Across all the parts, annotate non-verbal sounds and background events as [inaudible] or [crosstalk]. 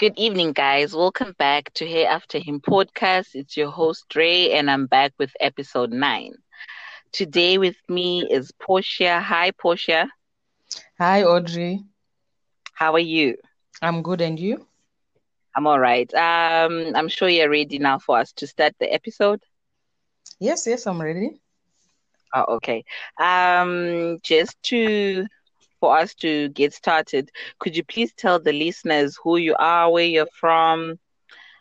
Good evening, guys. Welcome back to Here After Him podcast. It's your host, Dre, and I'm back with episode nine. Today with me is Portia. Hi, Portia. Hi, Audrey. How are you? I'm good, and you? I'm all right. Um, I'm sure you're ready now for us to start the episode. Yes, yes, I'm ready. Oh, okay. Um, just to for us to get started, could you please tell the listeners who you are, where you're from,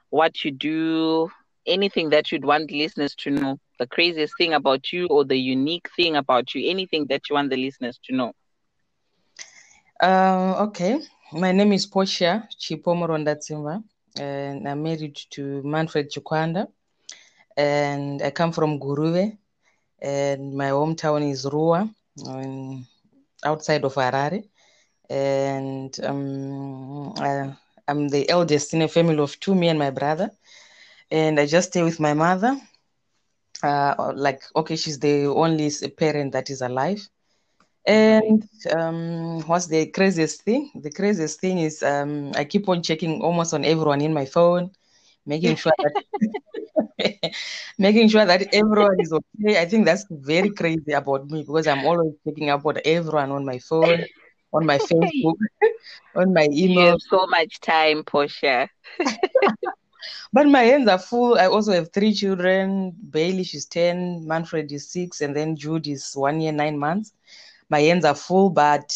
what you do, anything that you'd want listeners to know, the craziest thing about you or the unique thing about you, anything that you want the listeners to know? Uh, okay. My name is Portia Chipomoronda Tsimba, and I'm married to Manfred Chikwanda, and I come from Guruve, and my hometown is Ruwa, outside of Harare, and um, I, I'm the eldest in a family of two, me and my brother, and I just stay with my mother. Uh, like, okay, she's the only parent that is alive. And um, what's the craziest thing? The craziest thing is um, I keep on checking almost on everyone in my phone, making sure that [laughs] making sure that everyone is okay. I think that's very crazy about me because I'm always checking up on everyone on my phone, on my Facebook, [laughs] on my email. You have so much time, Portia. [laughs] but my hands are full. I also have three children. Bailey, she's 10, Manfred is six, and then Jude is one year, nine months my hands are full, but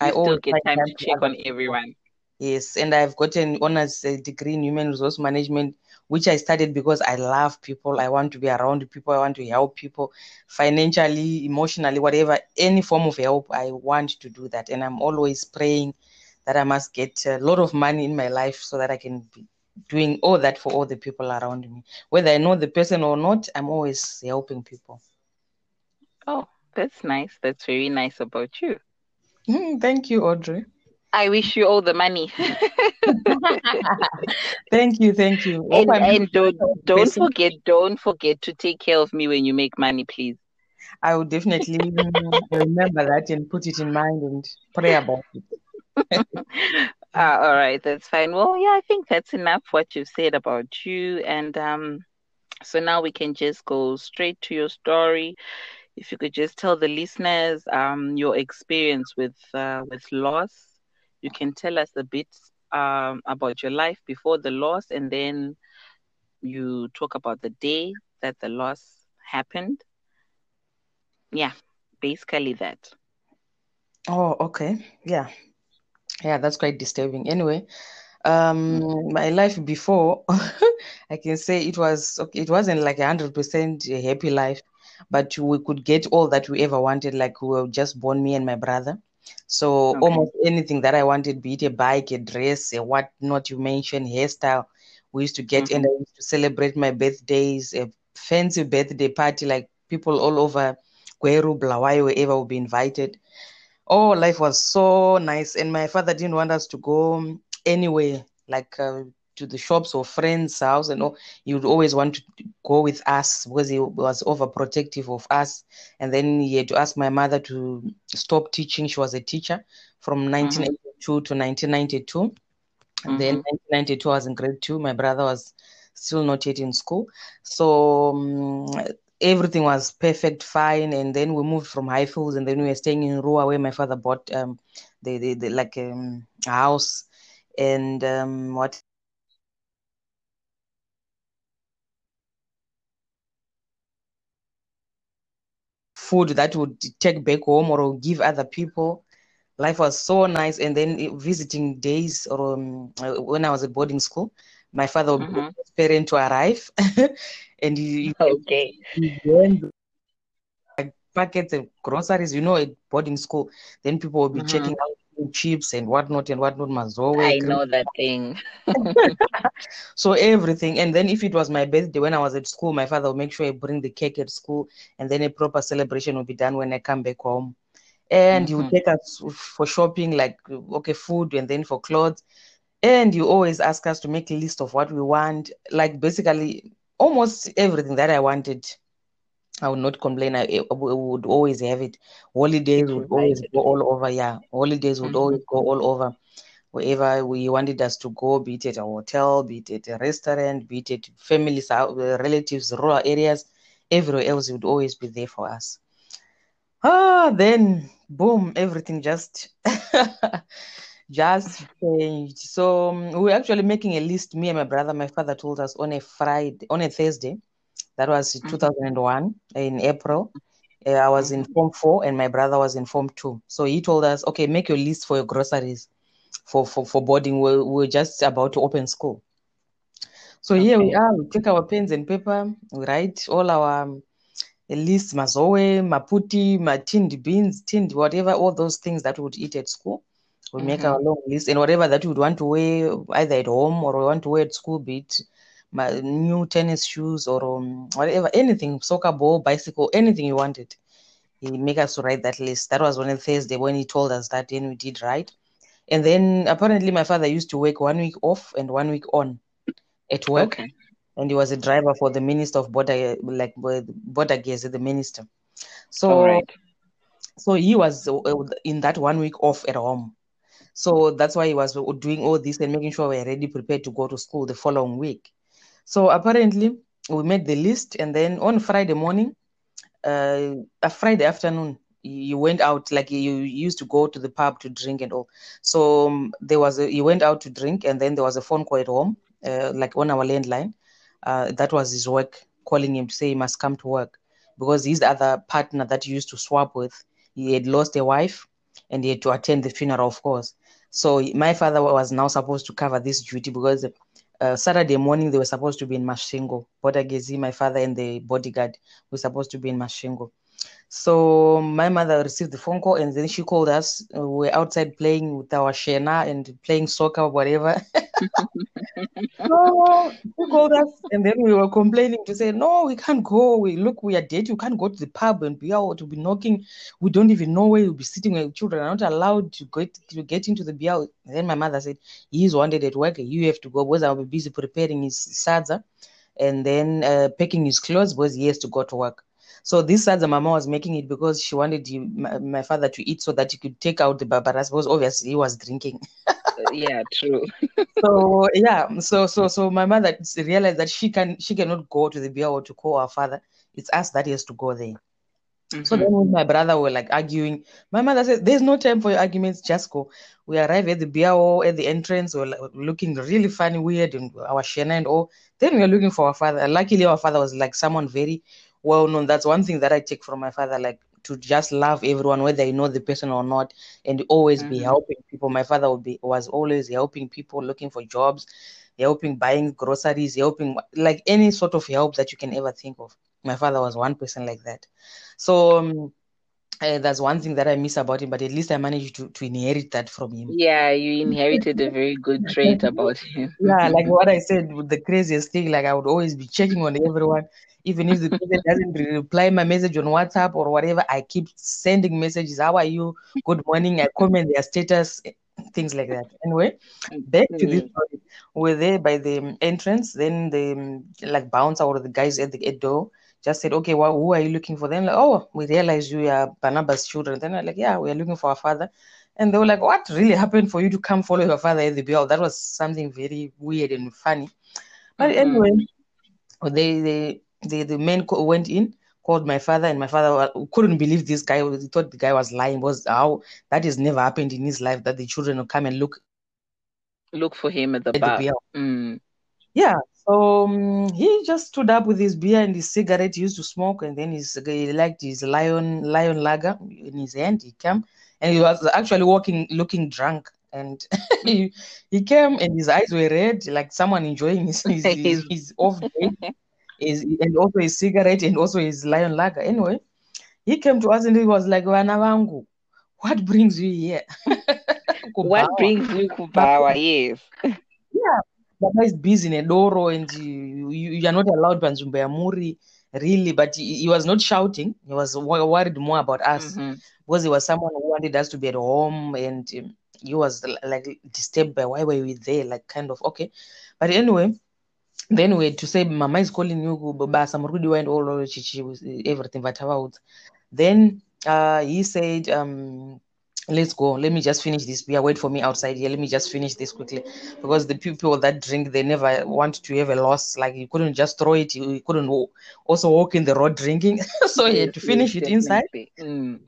you I always get time, time to check on everyone. Yes, and I've got an honors uh, degree in human resource management, which I studied because I love people. I want to be around people. I want to help people financially, emotionally, whatever, any form of help. I want to do that. And I'm always praying that I must get a lot of money in my life so that I can be doing all that for all the people around me. Whether I know the person or not, I'm always helping people. Oh, that's nice. That's very nice about you. Mm, thank you, Audrey. I wish you all the money. [laughs] thank you, thank you. And, and don't don't forget, don't forget to take care of me when you make money, please. I will definitely [laughs] remember that and put it in mind and pray about it. uh, [laughs] all right, that's fine. Well, yeah, I think that's enough what you've said about you. And um, so now we can just go straight to your story if you could just tell the listeners um, your experience with uh, with loss. You can tell us a bit um, about your life before the loss, and then you talk about the day that the loss happened. Yeah, basically that. Oh, okay. Yeah. Yeah, that's quite disturbing. Anyway, um mm. my life before [laughs] i can say it was okay it wasn't like a hundred percent happy life but we could get all that we ever wanted. Like we were just born, me and my brother. So okay. almost anything that I wanted, be it a bike, a dress, a what not you mentioned, hairstyle, we used to get mm-hmm. and I used to celebrate my birthdays, a fancy birthday party, like people all over Gweru, Bulawayo, wherever would be invited. Oh, life was so nice. And my father didn't want us to go anywhere, like uh, to the shops or friends' house and all, he would always want to go with us because he was overprotective of us. And then he had to ask my mother to stop teaching. She was a teacher from 1982 mm-hmm. to 1992. And mm-hmm. then 1992, I was in grade two. My brother was still not yet in school. So um, everything was perfect, fine. And then we moved from Highfields, and then we were staying in Ruwa, where my father bought um, the, the, the like um, a house. And um, what food that would take back home or give other people. Life was so nice. And then visiting days or um, uh, when I was at boarding school, my father would mm-hmm. be parent to arrive, [laughs] and he, [laughs] okay. He went packets of groceries, you know, at boarding school. Then people will be mm-hmm. checking out chips and whatnot and whatnot mazoe i know that thing [laughs] so everything and then if it was my birthday when i was at school my father would make sure i bring the cake at school and then a proper celebration will be done when i come back home and mm-hmm. he would mm-hmm. take us for shopping like okay food and then for clothes and you always ask us to make a list of what we want like basically almost everything that i wanted I would not complain. I, I would always have it. Holidays would always go all over. Yeah, holidays would mm-hmm. always go all over. wherever we wanted us to go, be it at a hotel, be it at a restaurant, be it at families, uh, relatives, rural areas, everywhere else would always be there for us. Ah, then boom, everything just [laughs] just changed. So um, we were actually making a list. Me and my brother, my father told us on a Friday, on a Thursday, that was Mhm. 2001 in April. Uh, I was in Form 4 and my brother was in Form 2. So he told us, okay, make your list for your groceries for, for, for boarding. We're, we're just about to open school. So here we are, we take our pens and paper, we write all our um, lists, mazoe, maputi, ma tinned beans, tinned whatever, all those things that we would eat at school. We make our long list and whatever that we would want to wear either at home or we want to wear at school, be it my new tennis shoes or um, whatever, anything, soccer ball, bicycle, anything you wanted. He make us to write that list. That was on a Thursday when he told us that, then we did write. And then apparently my father used to work one week off and one week on at work. Okay. And he was a driver for the Minister of Border, like Border Gezi, the minister. So, right. so he was uh, in that one week off at home. So that's why he was doing all this and making sure we are ready, prepared to go to school the following week. So apparently we made the list, and then on Friday morning, uh, a Friday afternoon, you went out like you used to go to the pub to drink and all. So um, there was a, you went out to drink, and then there was a phone call at home, uh, like on our landline. Uh, that was his work calling him to say he must come to work because his other partner that he used to swap with, he had lost a wife, and he had to attend the funeral, of course. So my father was now supposed to cover this duty because uh, Saturday morning they were supposed to be in Masvingo. Bodagezi, my father and the bodyguard were supposed to be in Masvingo. So my mother received the phone call and then she called us. We were outside playing with our shena and playing soccer, whatever. [laughs] so she called us and then we were complaining to say, no, we can't go. We look, we are dead. You can't go to the pub and be out to be knocking. We don't even know where you'll be sitting where children are not allowed to get to get into the beer. Then my mother said, He's wanted at work, you have to go because I'll be busy preparing his sadza and then uh, packing his clothes because he has to go to work. So this sadza mama was making it because she wanted you, my, my, father to eat so that he could take out the barbaras because obviously he was drinking. yeah, true. [laughs] so yeah, so so so my mother realized that she can she cannot go to the beer or to call our father. It's us that has to go there. Mm-hmm. So then my brother were like arguing. My mother said, There's no time for your arguments, just go. We arrive at the beer hall at the entrance, we're like, looking really funny, weird, and our shena and all. Then we are looking for our father. Luckily, our father was like someone very well known. That's one thing that I take from my father, like to just love everyone, whether you know the person or not, and always mm-hmm. be helping people. My father would be was always helping people looking for jobs, helping buying groceries, helping like any sort of help that you can ever think of. My father was one person like that. So um, uh, that's one thing that I miss about him, but at least I managed to, to inherit that from him. Yeah, you inherited a very good trait about him. [laughs] yeah, like what I said, the craziest thing, like I would always be checking on everyone. Even if the person doesn't reply my message on WhatsApp or whatever, I keep sending messages. How are you? Good morning. I comment their status, things like that. Anyway, back to this story. We're there by the entrance. Then the like bouncer or the guys at the at door just said, okay, well, who are you looking for? Then like, oh, we realized you are Barnabas' children. Then I'm like, yeah, we are looking for our father. And they were like, what really happened for you to come follow your father at the bill? That was something very weird and funny. But mm-hmm. anyway, they, they, they, the men went in, called my father, and my father couldn't believe this guy. He thought the guy was lying. Was how that has never happened in his life that the children will come and look look for him at the at bar. the beer. Mm. Yeah, um, he just stood up with his beer and his cigarette. He used to smoke, and then his, he liked his lion lion lager in his hand. He came, and he was actually walking, looking drunk. And [laughs] he, he came, and his eyes were red, like someone enjoying his his, [laughs] his, his off day, his, and also his cigarette, and also his lion lager. Anyway, he came to us, and he was like, "Wanavangu, what brings you here?" [laughs] what brings you Kubawa? Yes. Yeah. Baba is busy in Edoro and you, you, you are not allowed Banzumba Muri, really. But he, he, was not shouting. He was worried more about us mm-hmm. because he was someone who wanted us to be at home and um, he was like disturbed by why were we there, like kind of okay. But anyway, then we had to say, Mama is calling you, Baba, Samurudi went all over chichi, everything, whatever. Then uh, he said, um, let's go. Let me just finish this beer. Wait for me outside here. Let me just finish this quickly. Because the people that drink, they never want to have a loss. Like you couldn't just throw it. You, you couldn't w- also walk in the road drinking. [laughs] so you had to finish yes, it inside. Mm.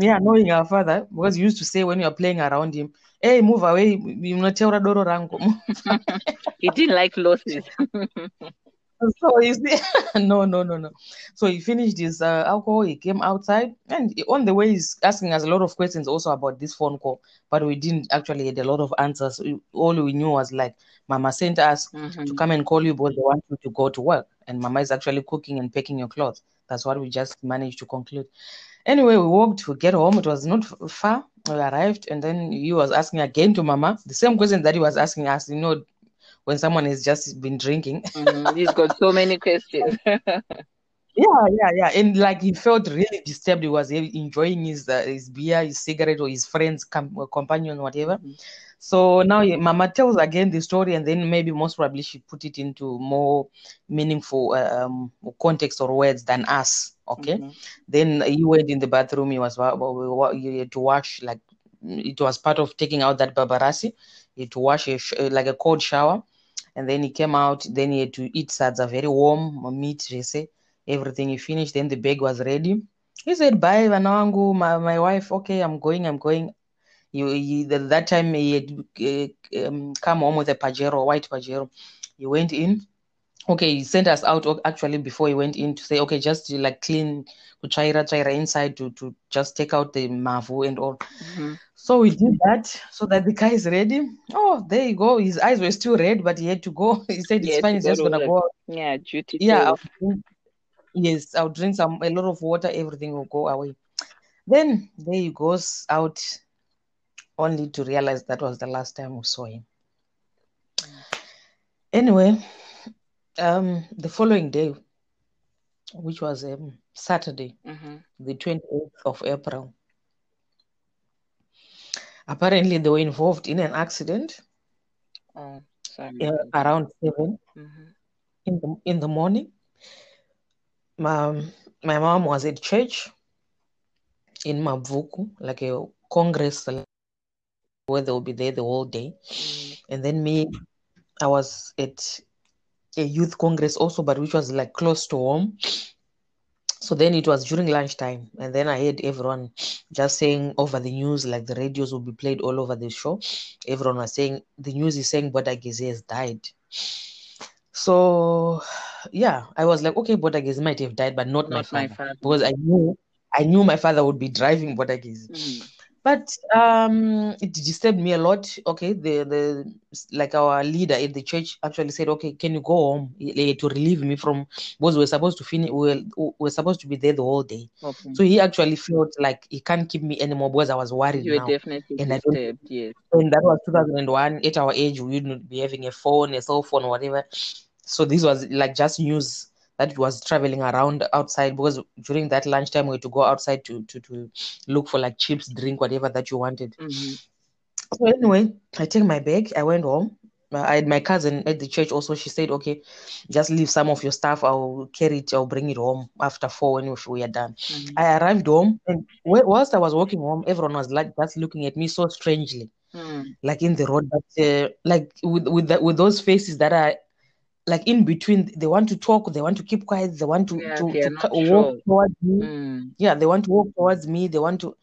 Yeah, knowing our father, because he used to say when you're playing around him, hey, move away. Munoteura doro rangu. [laughs] He didn't like losses. [laughs] [laughs] So you see, [laughs] no, no, no, no. So he finished his uh, alcohol. He came outside, and on the way, he's asking us a lot of questions also about this phone call. But we didn't actually get a lot of answers. We- All we knew was like, Mama sent us to Mhm. come and call you because they want you to go to work, and Mama is actually cooking and packing your clothes. That's what we just managed to conclude. Anyway, we walked to get home. It was not far. We arrived, and then he was asking again to Mama the same question that he was asking us. You know, when someone has just been drinking. [laughs] Mhm. He's got so many questions. [laughs] Yeah, yeah, yeah. And like he felt really disturbed. He was enjoying his uh, his beer, his cigarette, or his friend's com- uh, companion, whatever. Mhm. So now Mama tells again the story, and then maybe most probably she put it into more meaningful um, context or words than us. Okay. Mhm. Then he went in the bathroom. He was wa- wa- wa- he had to wash like it was part of taking out that babarasi. He had to wash a sh- like a cold shower, and then he came out. Then he had to eat sadza, very warm meat. Say everything. He finished. Then the bag was ready. He said, "Bye, Vanawangu, my my wife. Okay, I'm going. I'm going." He, he that that time he had uh, um, come home with a pajero, white pajero. He went in. Okay, he sent us out actually before he went in to say, okay, just to like clean kuchaira chaira inside to to just take out the mavu and all. Mhm. So we did that so that the guy is ready. Oh, there you go. His eyes were still red, but he had to go. [laughs] He said it's fine. He's just gonna go. out. Yeah, duty Yeah. I'll drink, yes, I'll drink some a lot of water. Everything will go away. Then there he goes out, only to realize that was the last time we saw him. Anyway, um, the following day, which was um, Saturday, Mhm. the 28th of April, apparently they were involved in an accident Oh, uh, around seven Mhm. in the in the morning. My, my mom was at church in Mabvuku, like a congress where they will be there the whole day. Mm. And then me, I was at a youth congress also, but which was like close to home. So then it was during lunchtime, and then I heard everyone just saying over the news, like the radios will be played all over the show. Everyone was saying the news is saying Border Gezi has died. So yeah, I was like, okay, Border Gezi might have died, but not, my Not my father, father. because I knew I knew my father would be driving Border Gezi. Mm. But um, it disturbed me a lot. Okay, the the like our leader at the church actually said, "Okay, can you go home to relieve me from?" Because we're supposed to finish. We were, we're, supposed to be there the whole day. Okay. So he actually felt like he can't keep me anymore because I was worried You were now, definitely and disturbed, yes. And that was 2001. At our age, we wouldn't be having a phone, a cell phone, or whatever. So this was like just news that was traveling around outside because during that lunchtime we had to go outside to to to look for like chips, drink, whatever that you wanted. Mhm. So anyway, I take my bag. I went home. Uh, I had my cousin at the church also. She said, "Okay, just leave some of your stuff. I'll carry it. I'll bring it home after four when we are done." Mhm. I arrived home, and wh- whilst I was walking home, everyone was like just looking at me so strangely, Mm. like in the road, but uh, like with with that with those faces that are like in between. They want to talk. They want to keep quiet. They want to Yeah, to to walk sure. towards me. Mm. Yeah, they want to walk towards me. They want to.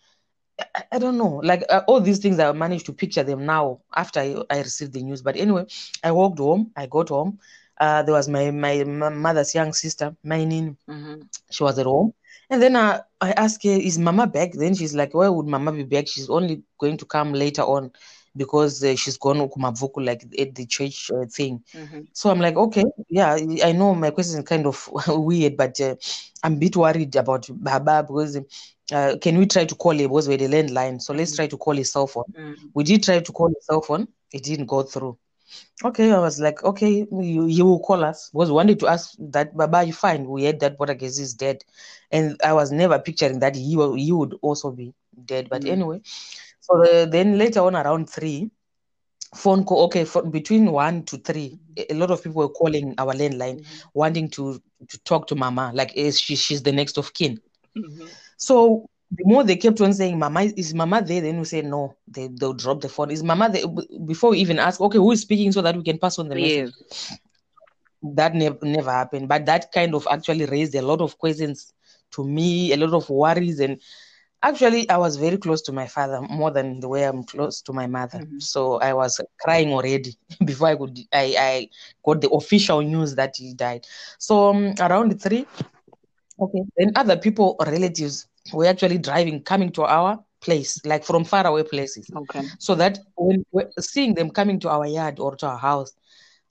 I, I don't know. Like uh, all these things, I managed to picture them now after I, I received the news. But anyway, I walked home. I got home. Uh, there was my my m- mother's young sister, Mainin. Mhm. She was at home. And then uh, I asked her, "Is Mama back?" Then she's like, "Why would Mama be back? She's only going to come later on because uh, she's gone to Kumavuku, like at the church uh, thing." Mhm. So I'm like, okay, yeah, I know my question is kind of [laughs] weird, but uh, I'm a bit worried about Baba because uh, can we try to call him? Because we had a landline, so let's Mhm. try to call his cell phone. Mm. We did try to call his cell phone, it didn't go through. Okay, I was like, okay, you, you will call us because we wanted to ask that Baba, you fine? We heard that Border Gezi is dead, and I was never picturing that he he would also be dead. But Mm. anyway, so then later on around three, phone call. Okay, for between one to three, a a lot of people were calling our landline, Mhm. wanting to to talk to Mama, like is she she's the next of kin. Mhm. So the more they kept on saying, Mama, is Mama there? Then we say, No, they, they'll drop the phone. Is Mama there? Before we even ask, Okay, who is speaking so that we can pass on the message? Yes. That never, never happened. But that kind of actually raised a lot of questions to me, a lot of worries. And actually, I was very close to my father more than the way I'm close to my mother. Mhm. So I was crying already [laughs] before I could, I, I got the official news that he died. So um, around three, okay, then other people, relatives, were actually driving, coming to our place, like from far away places. Okay. So that when when seeing them coming to our yard or to our house,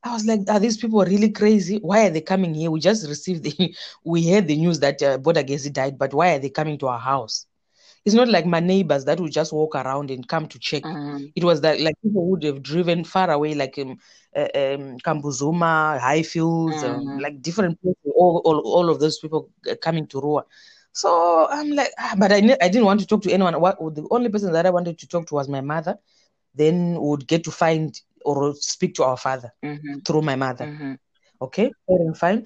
I was like, are these people really crazy? Why are they coming here? We just received the, [laughs] we heard the news that uh, Border Gezi died, but why are they coming to our house? It's not like my neighbors that would just walk around and come to check. Mhm. It was that like people would have driven far away, like um, uh, um Kambuzuma, Highfields, um, Mhm. like different places. All, all, all of those people uh, coming to Ruwa. So I'm like, ah, but I, ne- I didn't want to talk to anyone. What the only person that I wanted to talk to was my mother. Then would get to find or speak to our father Mhm. through my mother. Mhm. Okay, fair and fine.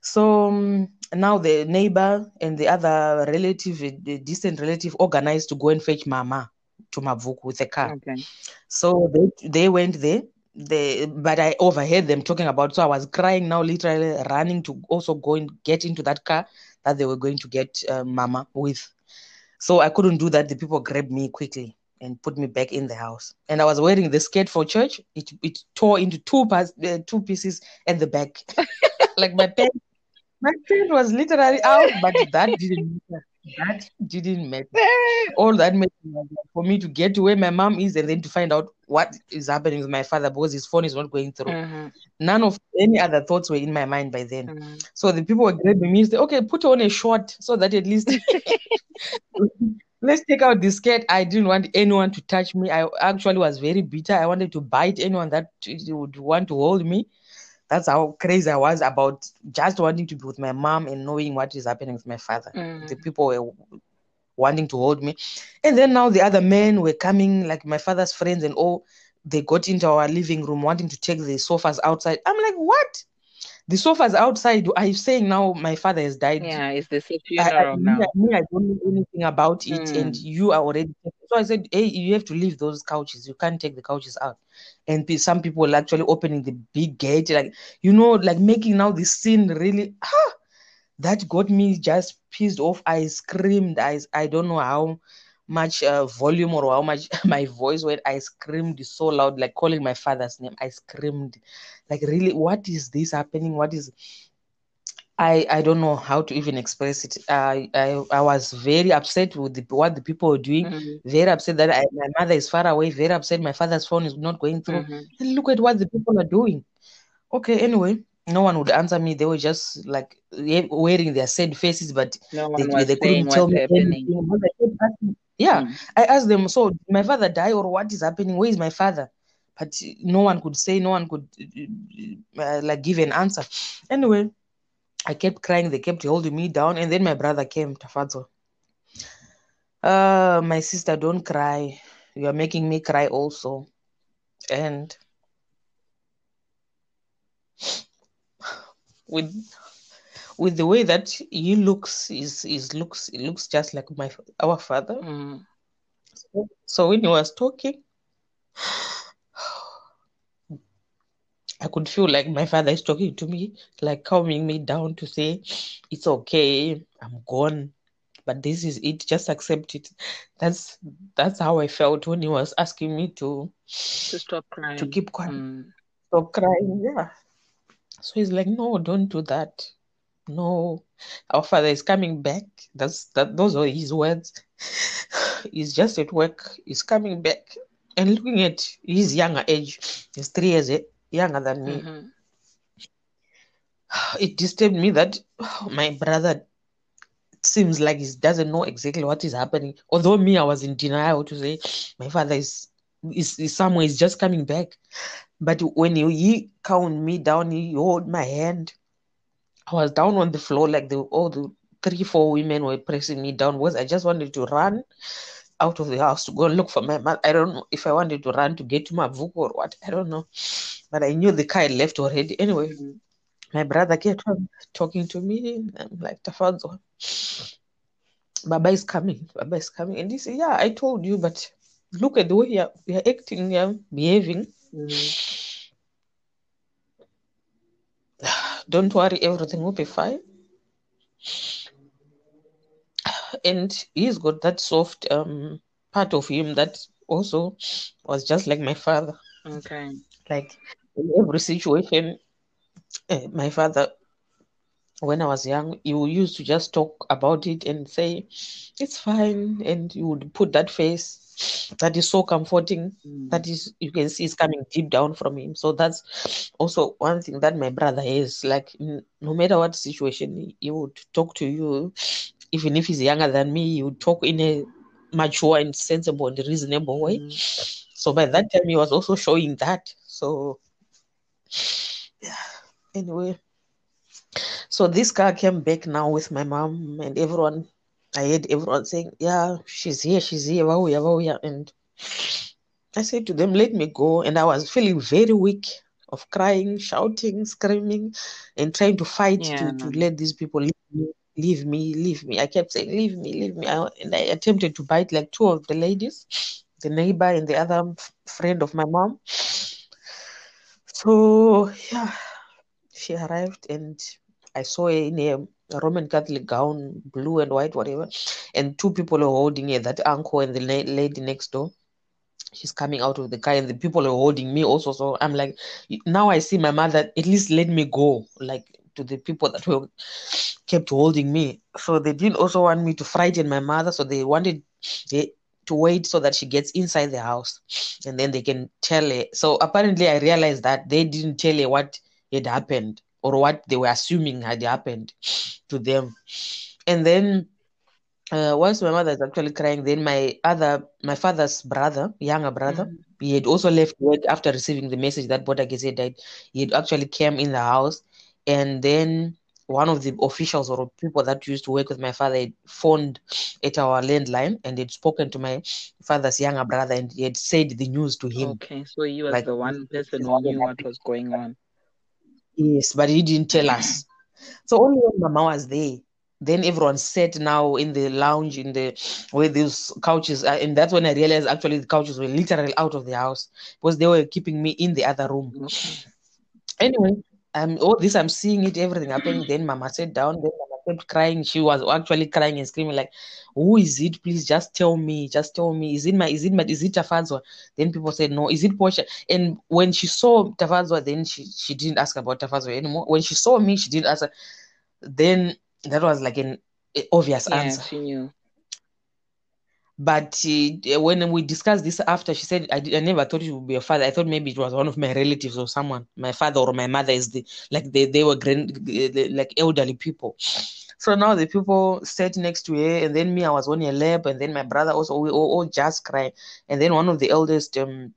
So um, now the neighbor and the other relative, the distant relative, organized to go and fetch Mama to Mabvuku with a car. Okay. So they they went there. They but I overheard them talking about. So I was crying now, literally running to also go and get into that car that they were going to get uh, Mama with. So I couldn't do that. The people grabbed me quickly and put me back in the house. And I was wearing the skirt for church. It it tore into two parts, uh, two pieces at the back, [laughs] like my pants. My pant was literally out, but that didn't matter. That didn't matter. All that mattered was for me to get to where my mom is and then to find out what is happening with my father because his phone is not going through. Mhm. None of any other thoughts were in my mind by then. Mhm. So the people were grabbing me and say, okay, put on a short so that at least [laughs] let's take out the skirt. I didn't want anyone to touch me. I actually was very bitter. I wanted to bite anyone that would want to hold me. That's how crazy I was about just wanting to be with my mom and knowing what is happening with my father. The Mhm. people were wanting to hold me. And then now the other men were coming, like my father's friends and all. They got into our living room wanting to take the sofas outside. I'm like, what? The sofas outside? Are you saying now my father has died? Yeah, it's the same I, I, me, now. I- me, I don't know anything about it, and Mm. you are already. So I said, hey, you have to leave those couches. You can't take the couches out. And some people actually opening the big gate, like you know, like making now the scene really. Ah, that got me just pissed off. I screamed. I I don't know how much uh, volume or how much [laughs] my voice went. I screamed so loud, like calling my father's name. I screamed, like really, what is this happening? What is I I don't know how to even express it. I I, I was very upset with the, what the people were doing. Mhm. Very upset that I, my mother is far away. Very upset my father's phone is not going through. Mhm. Look at what the people are doing. Okay, anyway, no one would answer me. They were just like wearing their sad faces, but No they, they couldn't tell me happening. anything. But I kept asking- Yeah, Mm. I asked them, so did my father die or what is happening? Where is my father? But no one could say, no one could uh, like give an answer. Anyway, I kept crying. They kept holding me down, and then my brother came, Tafadzwa. Uh, my sister, don't cry. You are making me cry also. And with with the way that he looks, is is looks it looks just like my our father. Mm. So, so when he was talking, I could feel like my father is talking to me, like calming me down to say, "It's okay, I'm gone, but this is it. Just accept it." That's that's how I felt when he was asking me to To stop crying. to keep quiet, Mm. stop crying. Yeah. So he's like, "No, don't do that. No, our father is coming back." That's that. Those are his words. [laughs] He's just at work. He's coming back, and looking at his younger age, he's three years eh, younger than me. Mhm. [sighs] it disturbed me that [sighs] my brother seems like he doesn't know exactly what is happening. Although me, I was in denial to say [sighs] my father is is, is somewhere, is just coming back. But when he, he calmed me down, he held my hand. I was down on the floor like the all the three, four women were pressing me down because I just wanted to run out of the house to go and look for my mother. I don't know if I wanted to run to get to book or what. I don't know. But I knew the car had left already. Anyway, Mhm. my brother kept on talking to me. I'm like, Tafadzwa, Baba is coming, Baba is coming. And he said, Yeah, I told you, but look at the way you're, you're acting, you're behaving. Mm. [sighs] Don't worry, everything will be fine. And he's got that soft um part of him that also was just like my father. Okay. Like in every situation, uh, my father when I was young, you used to just talk about it and say, it's fine. And you would put that face that is so comforting, Mm. that is, you can see it's coming deep down from him. So that's also one thing that my brother is like, no matter what situation, he- he would talk to you, even if he's younger than me, he would talk in a mature and sensible and reasonable way. Mhm. So by that time, he was also showing that. So, yeah. [sighs] Anyway, so this car came back now with my mom and everyone. I heard everyone saying, "Yeah, she's here, she's here, wow, yeah, wow, yeah." And [sighs] I said to them, "Let me go." And I was feeling very weak of crying, shouting, screaming, and trying to fight Yeah. to to let these people leave me, leave me, leave me. I kept saying, "Leave me, leave me," I, and I attempted to bite like two of the ladies, the neighbor and the other friend of my mom. So yeah, she arrived and I saw her in a Roman Catholic gown, blue and white, whatever, and two people are holding her, that uncle and the la- lady next door. She's coming out of the car, and the people are holding me also. So I'm like, now I see my mother. At least let me go, like to the people that were kept holding me. So they didn't also want me to frighten my mother. So they wanted they, to wait so that she gets inside the house, and then they can tell her. So apparently, I realized that they didn't tell her what had happened or what they were assuming had happened to them. And then uh, once my mother is actually crying, then my other, my father's brother, younger brother, Mhm. he had also left work after receiving the message that Border Gezi died. He had actually came in the house, and then one of the officials or people that used to work with my father had phoned at our landline and had spoken to my father's younger brother, and he had said the news to him. Okay. So he was Like the one person who what knew what was going on. Yes, but he didn't tell us. So only when Mama was there, then everyone sat now in the lounge in the where those couches are, and that's when I realized actually the couches were literally out of the house because they were keeping me in the other room. Okay. Anyway, um, all this I'm seeing it, everything happening. Then Mama sat down. Then Mama kept crying. She was actually crying and screaming like, "Who is it? Please just tell me. Just tell me. Is it my? Is it my? Is it Tafadzwa?" Then people said, "No. Is it Portia?" And when she saw Tafadzwa, then she she didn't ask about Tafadzwa anymore. When she saw me, she didn't ask. Then that was like an obvious Yeah, answer. she knew. But uh, when we discussed this after, she said, I, I never thought it would be a father. I thought maybe it was one of my relatives or someone. My father or my mother is the like they, they were grand, like elderly people. So now the people sat next to her, and then me, I was on a lap, and then my brother also, we all, all just crying. And then one of the eldest, um,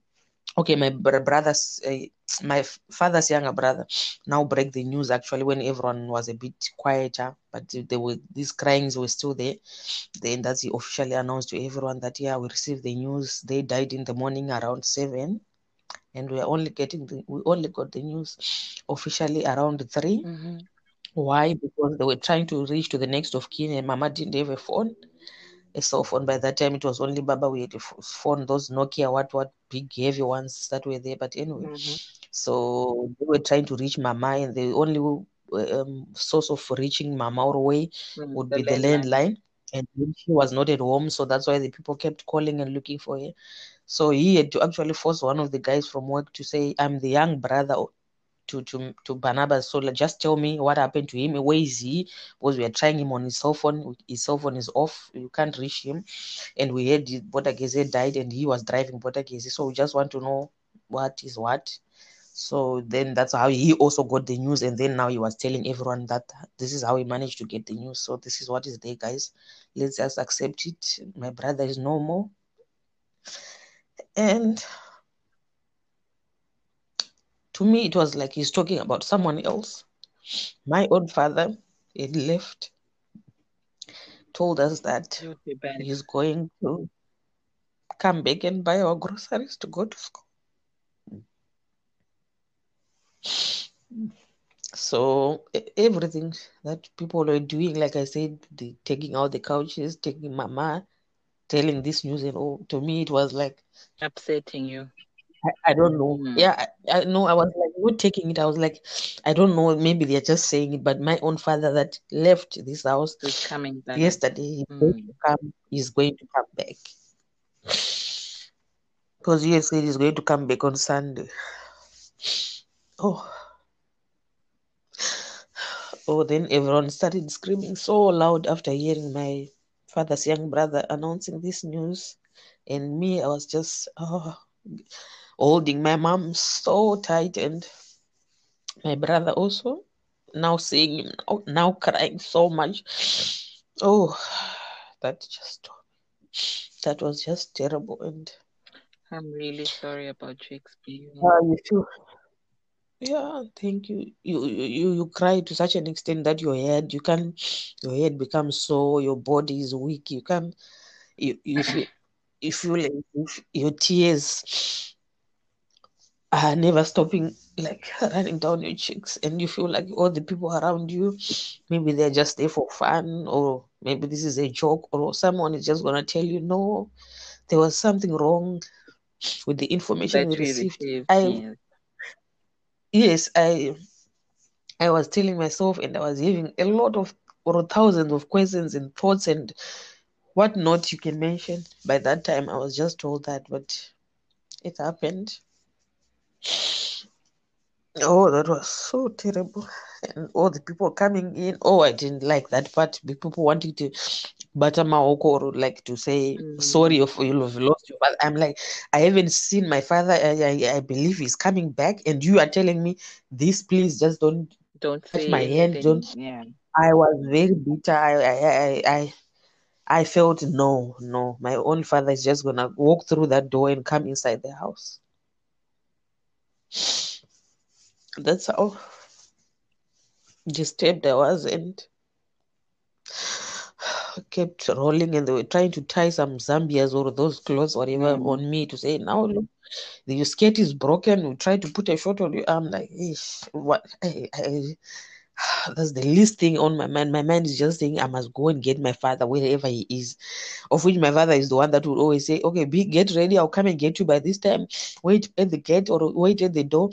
okay, my brother's, uh, my father's younger brother, now break the news actually when everyone was a bit quieter, but there were these cryings were still there. Then that's he officially announced to everyone that yeah, we received the news. They died in the morning around seven, and we are only getting the we only got the news officially around 3 Mm-hmm. Why? Because they were trying to reach to the next of kin, and Mama didn't have a phone a cell phone. By that time, it was only Baba. We had a phone, those Nokia, what, what big heavy ones that were there. But anyway, Mm-hmm. so they were trying to reach Mama, and the only um, source of reaching Mama or way Mm, would the be the landline. landline. And she was not at home, so that's why the people kept calling and looking for her. So he had to actually force one of the guys from work to say, I'm the young brother to to to Barnabas. So like, just tell me what happened to him. Where is he? Because we are trying him on his cell phone. His cell phone is off. You can't reach him. And we heard Border Gezi died, and he was driving Border Gezi. So we just want to know what is what. So then that's how he also got the news, and then now he was telling everyone that this is how he managed to get the news. So this is what is there, guys. Let's just accept it. My brother is no more. And to me, it was like he's talking about someone else. My own father had left, told us that You'll be back. he's going to come back and buy our groceries to go to school. So everything that people were doing, like I said, the taking out the couches, taking mama, telling this news and all, to me it was like Upsetting you. I, I don't know. Mm. Yeah, I, I know I was like not taking it. I was like, I don't know, maybe they're just saying it, but my own father that left this house It's coming back. yesterday, he's going Mm. to come, he's going to come back. Because he said he's going to come back on Sunday. Oh, oh, then everyone started screaming so loud after hearing my father's young brother announcing this news. And me, I was just oh, holding my mom so tight, and my brother also now seeing him now, now crying so much. Oh, that just that was just terrible. And I'm really sorry about your experience. uh, you feel Yeah, thank you. You you you you cry to such an extent that your head you can your head becomes sore, your body is weak. You can you you feel you feel like if your tears are never stopping like [laughs] running down your cheeks and you feel like all the people around you maybe they're just there for fun or maybe this is a joke or someone is just gonna tell you no, there was something wrong with the information we That received. received, I yes. yes, I I was telling myself and I was having a lot of or thousands of questions and thoughts and whatnot you can mention. By that time, I was just told that, but it happened. Oh, that was so terrible. And all the people coming in. Oh, I didn't like that part. The people wanting to butter my or like to say sorry Mm. if you have lost your father. I'm like, I haven't seen my father. I, I, I believe he's coming back, and you are telling me this. Please just don't Don't touch my hand. Don't. Yeah. I was very bitter. I, I, I, I, I felt no, no. My own father is just gonna walk through that door and come inside the house. That's how disturbed I was, and kept rolling. And they were trying to tie some zambias or those clothes, whatever, Mm. on me to say, now look, your skirt is broken. We try to put a short on you. I'm like, what? I, I, [sighs] that's the least thing on my mind. My mind is just saying I must go and get my father wherever he is. Of which my father is the one that would always say, Okay, be get ready, I'll come and get you by this time. Wait at the gate or wait at the door.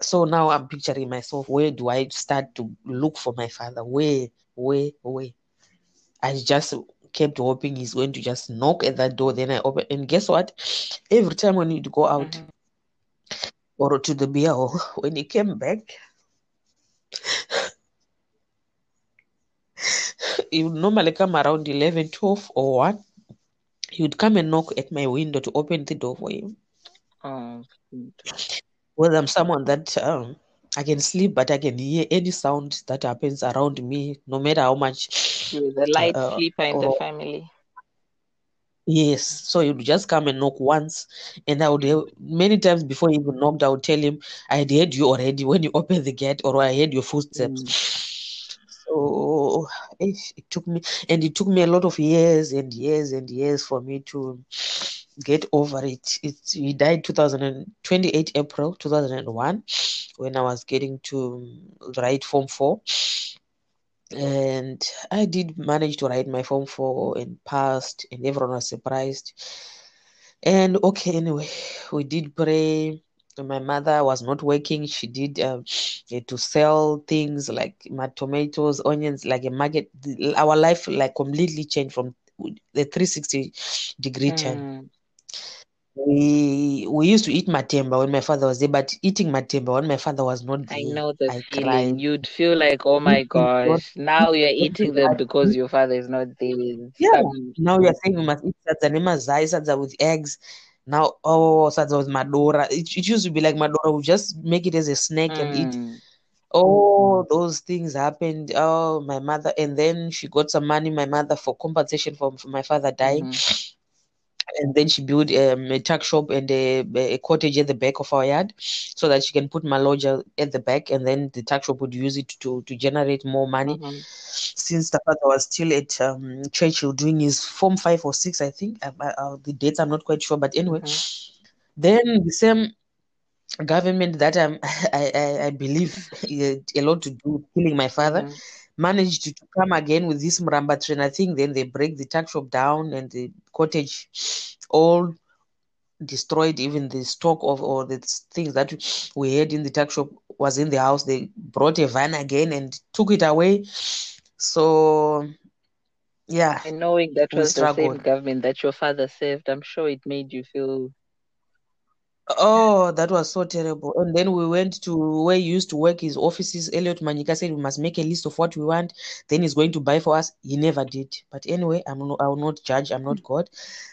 So now I'm picturing myself, where do I start to look for my father? Where, where, where? I just kept hoping he's going to just knock at that door. Then I open and guess what? Every time when he'd go out Mhm. or to the beer hall, [laughs] when he came back, he would normally come around 11, 12 or 1. He would come and knock at my window to open the door for him. Oh. Well, I'm someone that um, I can sleep, but I can hear any sound that happens around me, no matter how much. You were the light Uh, sleeper in the family. yes, so he would just come and knock once, and I would many times before he even knocked, I would tell him, "I had heard you already when you opened the gate, or I heard your footsteps." Mm. So it, it took me, and it took me a lot of years and years and years for me to get over it. It's he died 2028 April 2001 when I was getting to write form four, and I did manage to write my form four and passed, and everyone was surprised. And okay, anyway, we did pray. My mother was not working. She did had to sell things like my tomatoes, onions, like a market. Our life like completely changed from the 360 degree turn. Mm. We we used to eat matemba when my father was there, but eating matemba when my father was not there, I know the I feeling. cried. You'd feel like, oh my [laughs] gosh, now you're eating them [laughs] because your father is not there. Yeah. Some Now you're saying we must eat sadza nemazai, sadza with eggs. Now, oh, sadza with madora. It, it used to be like madora. We just make it as a snack and eat. mm. All those things happened. Oh, my mother, and then she got some money, my mother, for compensation for, for my father dying. Mhm. And then she built um, a tuck shop and a, a cottage at the back of our yard so that she can put my lodger at the back and then the tuck shop would use it to, to generate more money. Mhm. Since the father was still at um, Churchill doing his form five or six, I think. Uh, uh, the dates I'm not quite sure, but anyway. Mhm. Then the same government that I'm, [laughs] I, I, I believe [laughs] a lot to do killing my father Mm-hmm. Managed to, come again with this Murambatsvina. I think then they break the tuck shop down and the cottage all destroyed even the stock of all the things that we had in the tuck shop was in the house. They brought a van again and took it away. So yeah. And knowing that was the same government that your father served, I'm sure it made you feel Oh, that was so terrible. And then we went to where he used to work, his offices. Elliot Manika said we must make a list of what we want. Then he's going to buy for us. He never did. But anyway, I'm no, I will not judge. I'm not God.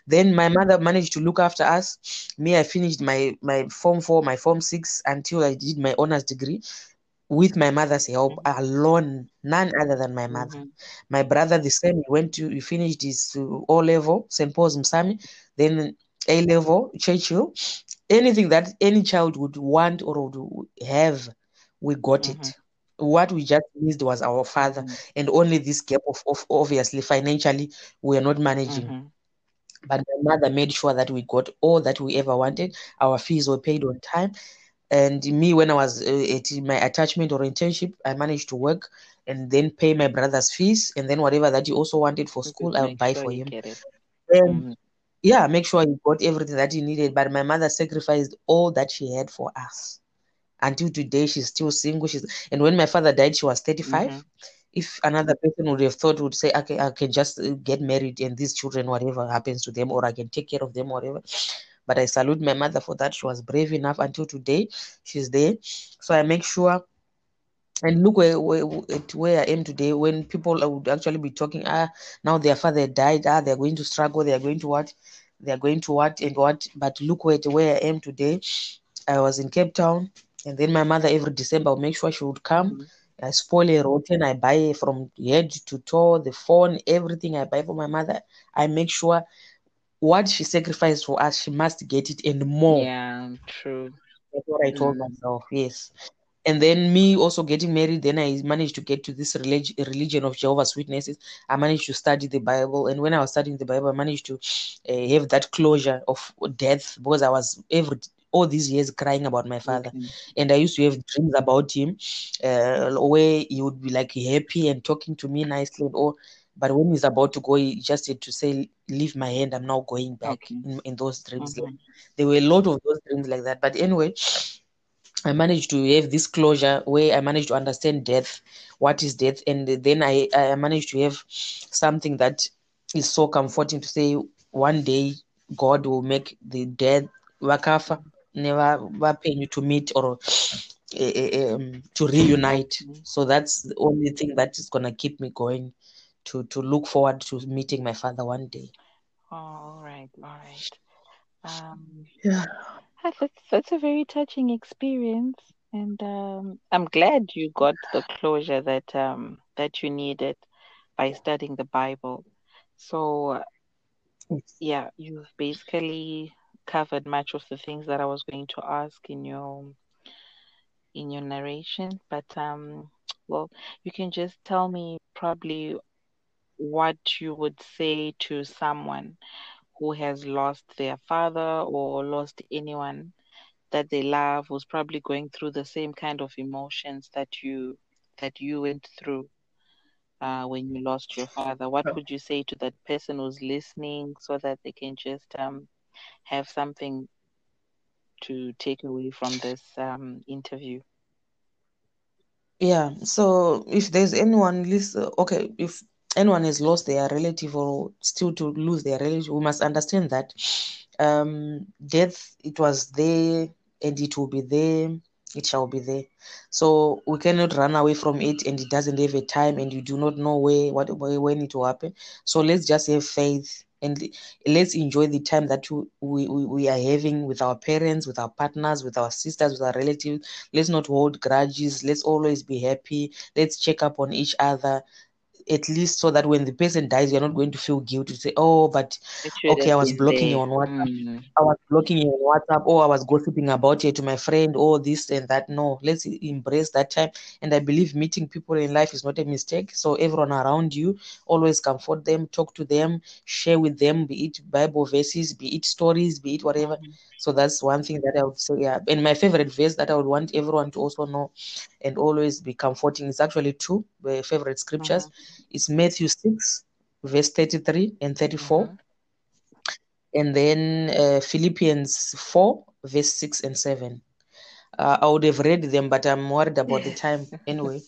Then my mother managed to look after us. Me, I finished my my form four, my form six until I did my honors degree with my mother's help alone, none other than my mother. Mhm. My brother, the same, he went to, he finished his uh, O level, St. Paul's Musami, then A level, Churchill. Anything that any child would want or would have, we got Mhm. it. What we just missed was our father, Mhm. and only this gap of, of obviously financially we are not managing. Mhm. But my mother made sure that we got all that we ever wanted. Our fees were paid on time. And me, when I was uh, at my attachment or internship, I managed to work and then pay my brother's fees. And then whatever that he also wanted for school, I would buy sure for him. get it. And Mhm. Yeah, make sure you got everything that you needed. But my mother sacrificed all that she had for us. Until today, she's still single. She's and when my father died, she was 35. Mhm. If another person would have thought, would say, okay, I can just uh, get married and these children, whatever happens to them, or I can take care of them, whatever. But I salute my mother for that. She was brave enough until today. She's there. So I make sure and look where, where at where I am today. When people would actually be talking, ah, now their father died, ah, they're going to struggle, they are going to what, they are going to what and what. But look where where I am today. I was in Cape Town, and then my mother every December would make sure she would come. Mhm. I spoil a rotten, I buy from head to toe, the phone, everything I buy for my mother. I make sure what she sacrificed for us, she must get it and more. Yeah, true. That's what I told Mm. myself. Yes. And then me also getting married, then I managed to get to this relig- religion of Jehovah's Witnesses. I managed to study the Bible, and when I was studying the Bible, I managed to uh, have that closure of death because I was every all these years crying about my father, Okay. and I used to have dreams about him, uh, where he would be like happy and talking to me nicely and all. But when he's about to go, he just had to say, "Leave my hand. I'm now going back." Okay. In, in those dreams, like, Mhm. there were a lot of those dreams like that. But anyway, I managed to have this closure where I managed to understand death, what is death, and then I, I managed to have something that is so comforting to say one day God will make the dead wakafa never happen you to meet or uh, um, to reunite. So that's the only thing that is gonna keep me going to to look forward to meeting my father one day. Oh, all right, all right. Um, Yeah. That's that's a very touching experience, and um, I'm glad you got the closure that um that you needed by studying the Bible. So yeah, you've basically covered much of the things that I was going to ask in your in your narration, but um, well, you can just tell me probably what you would say to someone who has lost their father or lost anyone that they love who's probably going through the same kind of emotions that you that you went through uh, when you lost your father. What would you say to that person who's listening so that they can just um, have something to take away from this um, interview? Yeah, so if there's anyone listen, okay, if anyone has lost their relative or still to lose their relative, we must understand that um, death it was there and it will be there, it shall be there. So we cannot run away from it, and it doesn't have a time, and you do not know where what when it will happen. So let's just have faith and let's enjoy the time that we, we, we are having with our parents, with our partners, with our sisters, with our relatives. Let's not hold grudges. Let's always be happy. Let's check up on each other. At least so that when the person dies, you're not going to feel guilty to say, oh, but okay, I was blocking you on WhatsApp. Mm. I was blocking you on WhatsApp, or I was gossiping about you to my friend, or this and that. No, let's embrace that time. And I believe meeting people in life is not a mistake. So everyone around you, always comfort them, talk to them, share with them, be it Bible verses, be it stories, be it whatever. Mm-hmm. So that's one thing that I would say. Yeah. And my favorite verse that I would want everyone to also know and always be comforting is actually two my favorite scriptures. Mm-hmm. It's Matthew 6, verse 33 and 34. Mm-hmm. And then uh, Philippians 4, verse 6 and 7. Uh, I would have read them, but I'm worried about the time [laughs] anyway.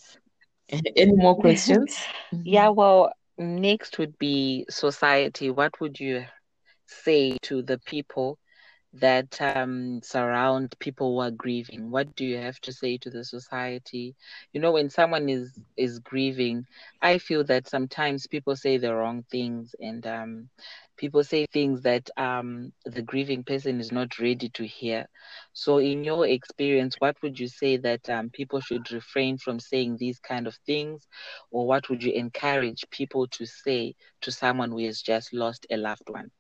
[laughs] Any more questions? [laughs] yeah, well, next would be society. What would you say to the people that um, surround people who are grieving? What do you have to say to the society? You know, when someone is is grieving, I feel that sometimes people say the wrong things, and um, people say things that um, the grieving person is not ready to hear. So, in your experience, what would you say that um, people should refrain from saying these kind of things, or what would you encourage people to say to someone who has just lost a loved one?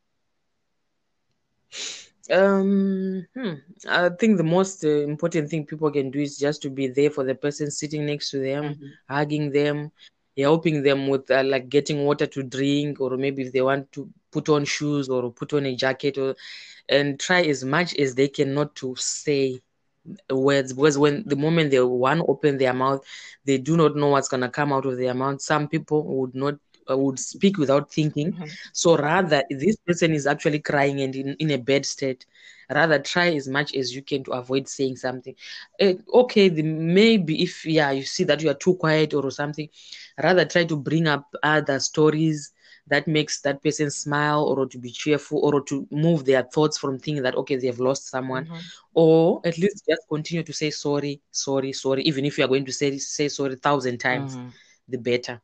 Um, hmm, I think the most uh, important thing people can do is just to be there for the person sitting next to them, mm-hmm. hugging them, helping them with uh, like getting water to drink, or maybe if they want to put on shoes or put on a jacket, or and try as much as they can not to say words because when the moment they one open their mouth, they do not know what's gonna come out of their mouth. Some people would not would speak without thinking. Mm-hmm. So rather, this person is actually crying and in, in a bad state. Rather, try as much as you can to avoid saying something. Uh, okay, the, maybe if yeah you see that you are too quiet or something, rather try to bring up other stories that makes that person smile or to be cheerful or to move their thoughts from thinking that okay they've lost someone mm-hmm. or at least just continue to say sorry sorry sorry even if you are going to say say sorry a thousand times mm-hmm. the better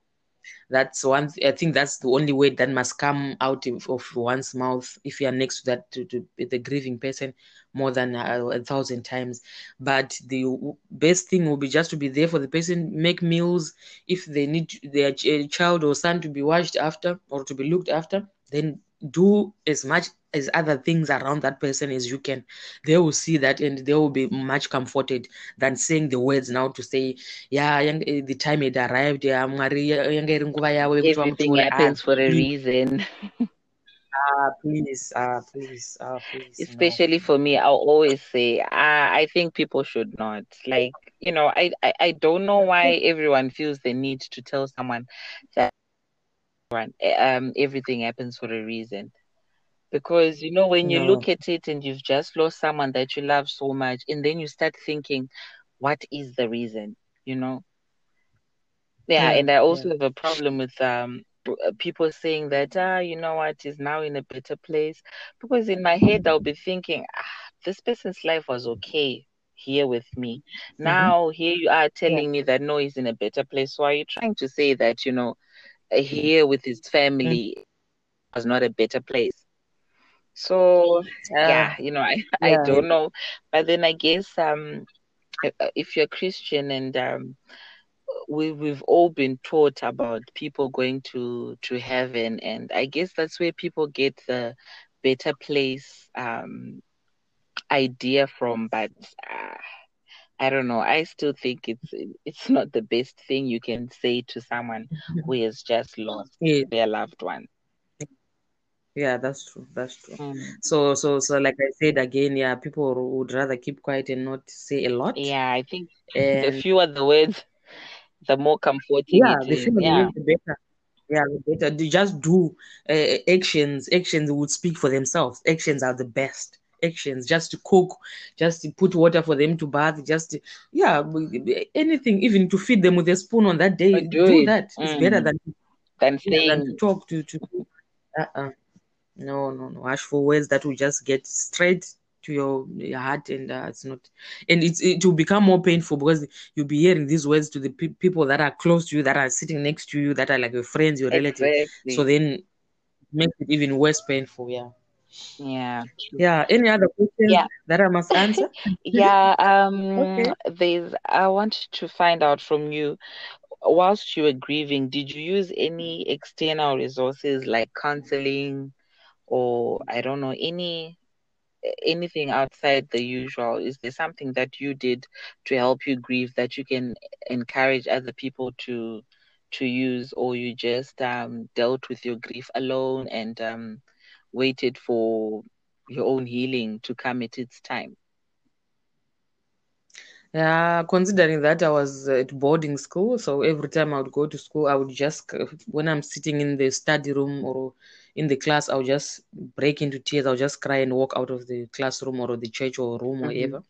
that's one i think that's the only way that must come out of, one's mouth if you are next to that to, to the grieving person more than a, a, thousand times. But the best thing will be just to be there for the person make meals. If they need their child or son to be watched after or to be looked after then do as much as other things around that person as you can they will see that and they will be much comforted than saying the words now to say yeah eh, the time had arrived yeah everything happens for a reason. Ah please ah please ah please especially no. for me i'll always say ah, i think people should not. Like you know I, I i don't know why everyone feels the need to tell someone that um everything happens for a reason because you know when you no. look at it and you've just lost someone that you love so much and then you start thinking what is the reason you know yeah, yeah and i also yeah. have a problem with um uh, people saying that ah you know what is now in a better place because in my head i'll be thinking ah, this person's life was okay here with me mm-hmm. now here you are telling yeah. me that no he's in a better place so are you trying to say that you know here with his family mm-hmm. was not a better place so uh, yeah, you know, I, [laughs] yeah. I don't know, but then I guess um, uh, if you're Christian and um, we we've all been taught about people going to to heaven, and I guess that's where people get the better place um, idea from. But uh, I don't know. I still think it's it's not the best thing you can say to someone [laughs] who has just lost yeah. their loved one. Yeah, that's true. That's true. Mm. So, so, so, like I said again, yeah, people would rather keep quiet and not say a lot. Yeah, I think [laughs] and, the fewer the words, the more comforting yeah, the is. Yeah, the better. Yeah, the better. They just do uh, actions. Actions would speak for themselves. Actions are the best. Actions, just to cook, just to put water for them to bath, just to, yeah, anything, even to feed them with a spoon on that day. Do, do that. Mm. It's better than than saying than to talk to to. Uh-uh. No, no, no. Ask for words that will just get straight to your, your heart, and uh, it's not, and it's it will become more painful because you'll be hearing these words to the pe- people that are close to you, that are sitting next to you, that are like your friends, your relatives. Exactly. So then, it makes it even worse painful. Yeah. Yeah. Yeah. Any other questions yeah. that I must answer? [laughs] yeah. Um. Okay. There's. I want to find out from you whilst you were grieving, did you use any external resources like counseling or I don't know, any anything outside the usual? Is there something that you did to help you grieve that you can encourage other people to to use, or you just um, dealt with your grief alone and um, waited for your own healing to come at its time? Yeah, considering that I was at boarding school, so every time I would go to school, I would just, when I'm sitting in the study room or in the class, I'll just break into tears. I'll just cry and walk out of the classroom or the church or room or mm-hmm. whatever.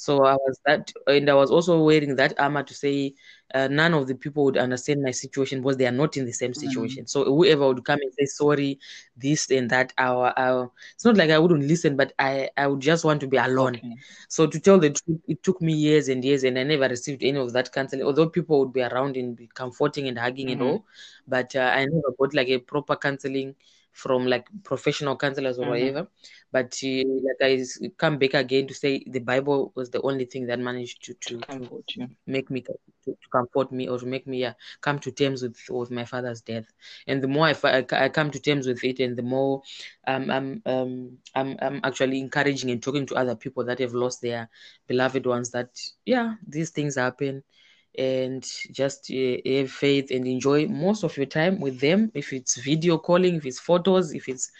So I was that, and I was also wearing that armor to say uh, none of the people would understand my situation because they are not in the same situation. Mm. So whoever would come and say sorry, this and that, our, our, it's not like I wouldn't listen, but I, I would just want to be alone. Okay. So to tell the truth, it took me years and years, and I never received any of that counseling. Although people would be around and be comforting and hugging mm-hmm. and all, but uh, I never got like a proper counseling from like professional counselors or mm-hmm. whatever. But like I come back again to say the Bible was the only thing that managed to to, to, to make me to, to, comfort me or to make me uh, come to terms with with my father's death. And the more I, I, I come to terms with it, and the more um, I'm um, I'm I'm actually encouraging and talking to other people that have lost their beloved ones. That yeah, these things happen and just uh, have faith and enjoy most of your time with them. If it's video calling, if it's photos, if it's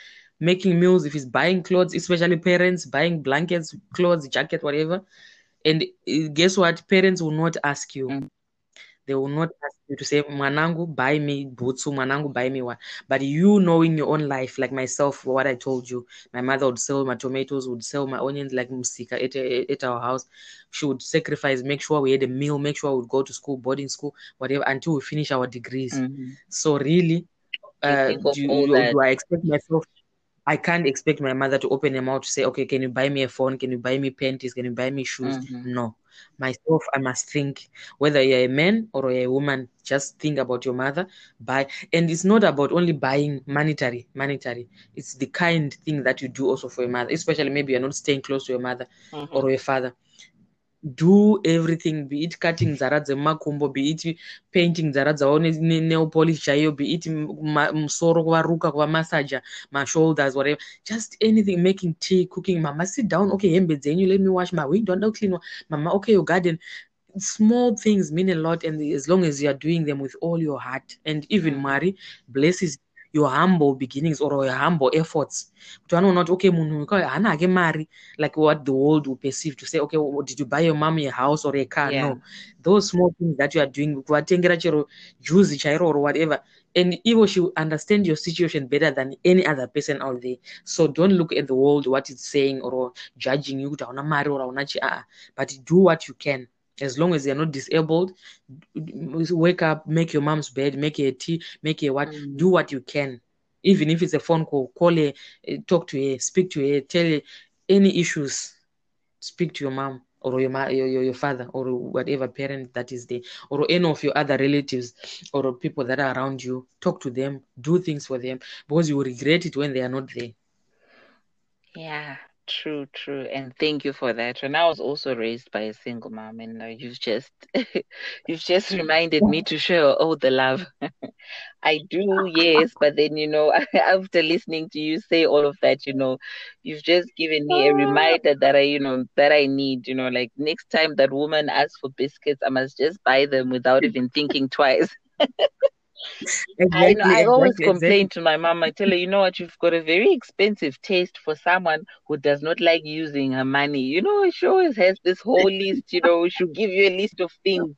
making meals, if it's buying clothes, especially parents buying blankets, clothes, jacket, whatever. And uh, guess what? Parents will not ask you. They will not ask you to say, Manangu, buy me butsu, Manangu, buy me what. But you knowing your own life, like myself, what I told you, my mother would sell my tomatoes, would sell my onions like musika at, at our house. She would sacrifice, make sure we had a meal, make sure we would go to school, boarding school, whatever, until we finish our degrees. Mm-hmm. So really, uh, do, do, do I expect myself I can't expect my mother to open her mouth to say, okay, can you buy me a phone? Can you buy me panties? Can you buy me shoes? Mm-hmm. No. Myself, I must think whether you're a man or a woman, just think about your mother. Buy and it's not about only buying monetary, monetary. It's the kind thing that you do also for your mother, especially maybe you're not staying close to your mother mm-hmm. or your father do everything be it cutting nzara dzemakumbo be it painting nzara dzavo nenail polish chaiyo be it musoro kuvaruka kuvamasaja mashoulders whatever. Just anything making tea cooking. Mama sit down. Okay hembe dzenyu let me wash my window ndoda kucleanwa mama okay your garden. Small things mean a lot and as long as you are doing them with all your heart and even mm. mari blesses your humble beginnings or your humble efforts. Kuti vanoona okay munhu haana hake mari. Like what the world will perceive to say okay did you buy your mom a house or a car? Yeah. no those small things that you are doing kuvatengera chero juzi chairo or whatever and ivo she will understand your situation better than any other person out there. So don't look at the world what it's saying or judging you kuti hauna mari or hauna chi aa but do what you can as long as you're not disabled wake up make your mom's bed make a tea make a what mm. do what you can. Even if it's a phone call call her eh, talk to her speak to her tell her any issues speak to your mom or your, your, your father or whatever parent that is there or any of your other relatives or people that are around you. Talk to them do things for them because you will regret it when they are not there. Yeah True, true. And thank you for that. And I was also raised by a single mom and uh, you've just [laughs] you've just reminded me to show all the love. [laughs] I do, yes, but then you know, [laughs] after listening to you say all of that, you know, you've just given me a reminder that I, you know, that I need, you know, like next time that woman asks for biscuits, I must just buy them without even thinking twice. Exactly, I, know, I always exactly, complain exactly. to my mom. I tell her, you know what, you've got a very expensive taste for someone who does not like using her money. You know, she always has this whole list, you know, she'll give you a list of things.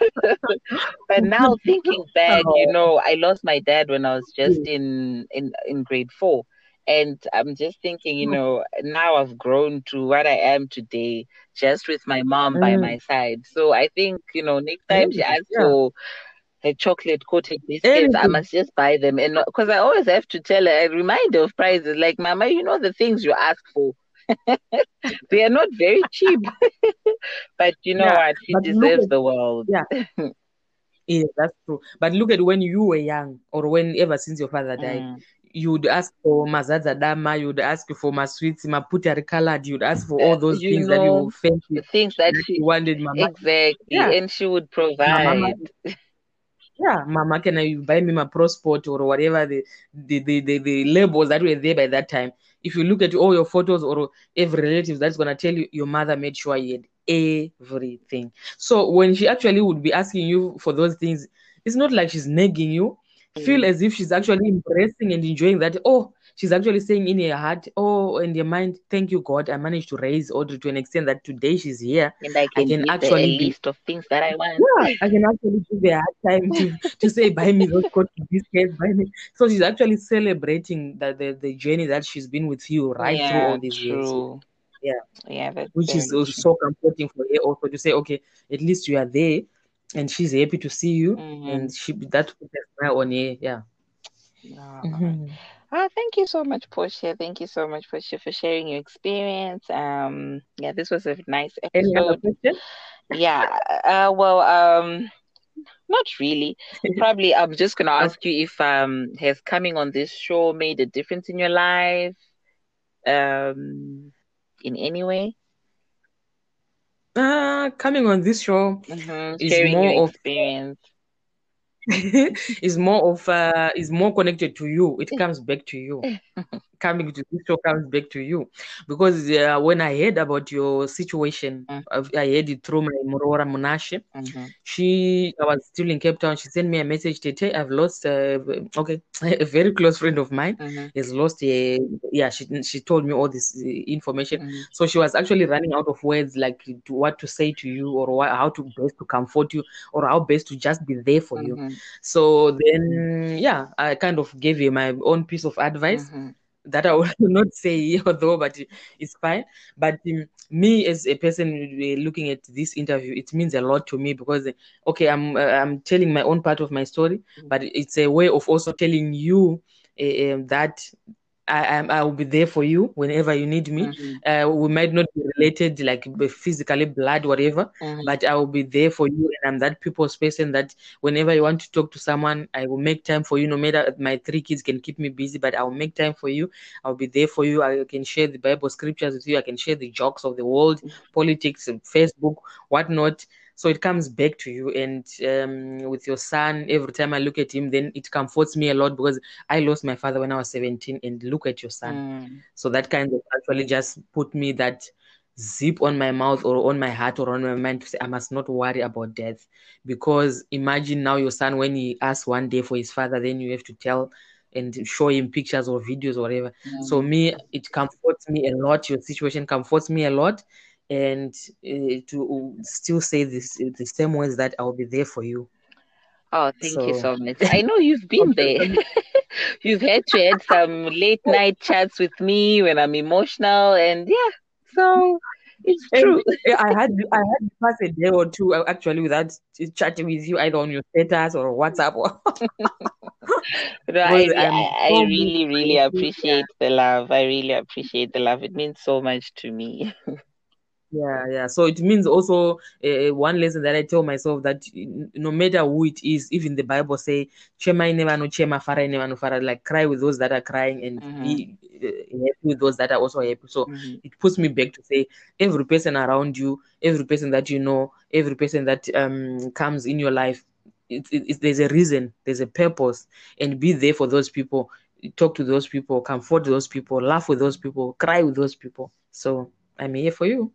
[laughs] but now thinking back, you [laughs] know, I lost my dad when I was just mm. in, in, in grade four. And I'm just thinking, you mm. know, now I've grown to what I am today, just with my mom mm. by my side. So I think, you know, next time she asks yeah. for a chocolate coated biscuits. I must just buy them. And because I always have to tell her, I remind her of prices. Like, Mama, you know the things you ask for. [laughs] they are not very cheap. [laughs] but you know yeah, what? She deserves at, the world. Yeah. [laughs] yeah, that's true. But look at when you were young, or when ever since your father died, mm. you'd ask for mazaza dama, you'd ask for my sweets, my putari colored, you'd ask for all those you things know, that you fancy, things that, that she wanted, mama. Exactly, yeah. and she would provide. Yeah, Mama, can I buy me my Prosport or whatever the the, the, the, the labels that were there by that time? If you look at all your photos or every relative, that's gonna tell you your mother made sure you had everything. So when she actually would be asking you for those things, it's not like she's nagging you. Feel Mm. as if she's actually embracing and enjoying that. Oh, she's actually saying in her heart, oh, in your mind, thank you, God, I managed to raise Audrey to an extent that today she's here. And I I can can give her a actually be list of things that I want. yeah, I can actually give her hard time to, to say, buy me those coats, biscuits, buy me. So she's actually celebrating the, the, the journey that she's been with you right through all these years. Yeah. Yeah, that's Which very is also so comforting for her also to say, okay, at least you are there and she's happy to see you Mhm. and she that puts a smile on her. Yeah. Yeah. Mhm. Oh, thank you so much, Portia. Thank you so much, Portia, for sharing your experience. Um, yeah, this was a nice episode. Yeah. Uh, well, um, not really. [laughs] Probably, I'm just gonna ask you if um has coming on this show made a difference in your life, um, in any way? Uh, coming on this show Mm-hmm. is Sharing more of experience. [laughs] is more of uh is more connected to you. It comes back to you. [laughs] Coming to this show comes back to you because uh, when I heard about your situation, Mm. I've- I heard it through my Morora Munashe. Mm-hmm. She, I was still in Cape Town. She sent me a message. today. I've lost. Uh, [laughs] okay, a very close friend of mine Mm-hmm. has lost. A, yeah, she she told me all this uh, information. Mm-hmm. So she was actually running out of words, like to, what to say to you, or what, how to best to comfort you, or how best to just be there for you. Mm-hmm. So then, yeah, I kind of gave you my own piece of advice Mm-hmm. That I will [laughs] not say, [laughs] although, but it's fine. But um, me as a person looking at this interview, it means a lot to me because, okay, I'm uh, I'm telling my own part of my story, but it's a way of also telling you uh, that I am I will be there for you whenever you need me. Mm-hmm. Uh, we might not be related like physically, blood, whatever, Mm-hmm. but I will be there for you, and I'm that people's person that whenever you want to talk to someone, I will make time for you. No matter my three kids can keep me busy, but I will make time for you. I'll be there for you. I can share the Bible scriptures with you. I can share the jokes of the world, politics, and Facebook, whatnot. So it comes back to you. And um, with your son, every time I look at him, then it comforts me a lot because I lost my father when I was 17. And look at your son. Mm-hmm. So that kind of actually just put me that zip on my mouth or on my heart or on my mind to say I must not worry about death. Because imagine now your son when he asks one day for his father, then you have to tell and show him pictures or videos or whatever. So me, it comforts me a lot. Your situation comforts me a lot, and uh, to still say this the same words that I'll be there for you. Oh, thank you So so much. [laughs] I know you've been there. [laughs] You've had to had some late night chats with me when I'm emotional, and yeah, so it's And true. I had I had to pass a day or two uh, actually without chatting with you either on your status or WhatsApp. or- [laughs] No, I, I, I really, really by it. Yeah. appreciate the love. I really appreciate the love. It means so much to me. Yeah, yeah. So it means also uh, one lesson that I tell myself that no matter who it is, even the Bible say, "Chema never no chema, fara never no fara." Like cry with those that are crying and Mhm. be uh, happy with those that are also happy. So Mhm. it puts me back to say, every person around you, every person that you know, every person that um comes in your life, it, it, it- there's a reason, there's a purpose, and be there for those people. Talk to those people, comfort those people, laugh with those people, cry with those people. So I'm here for you.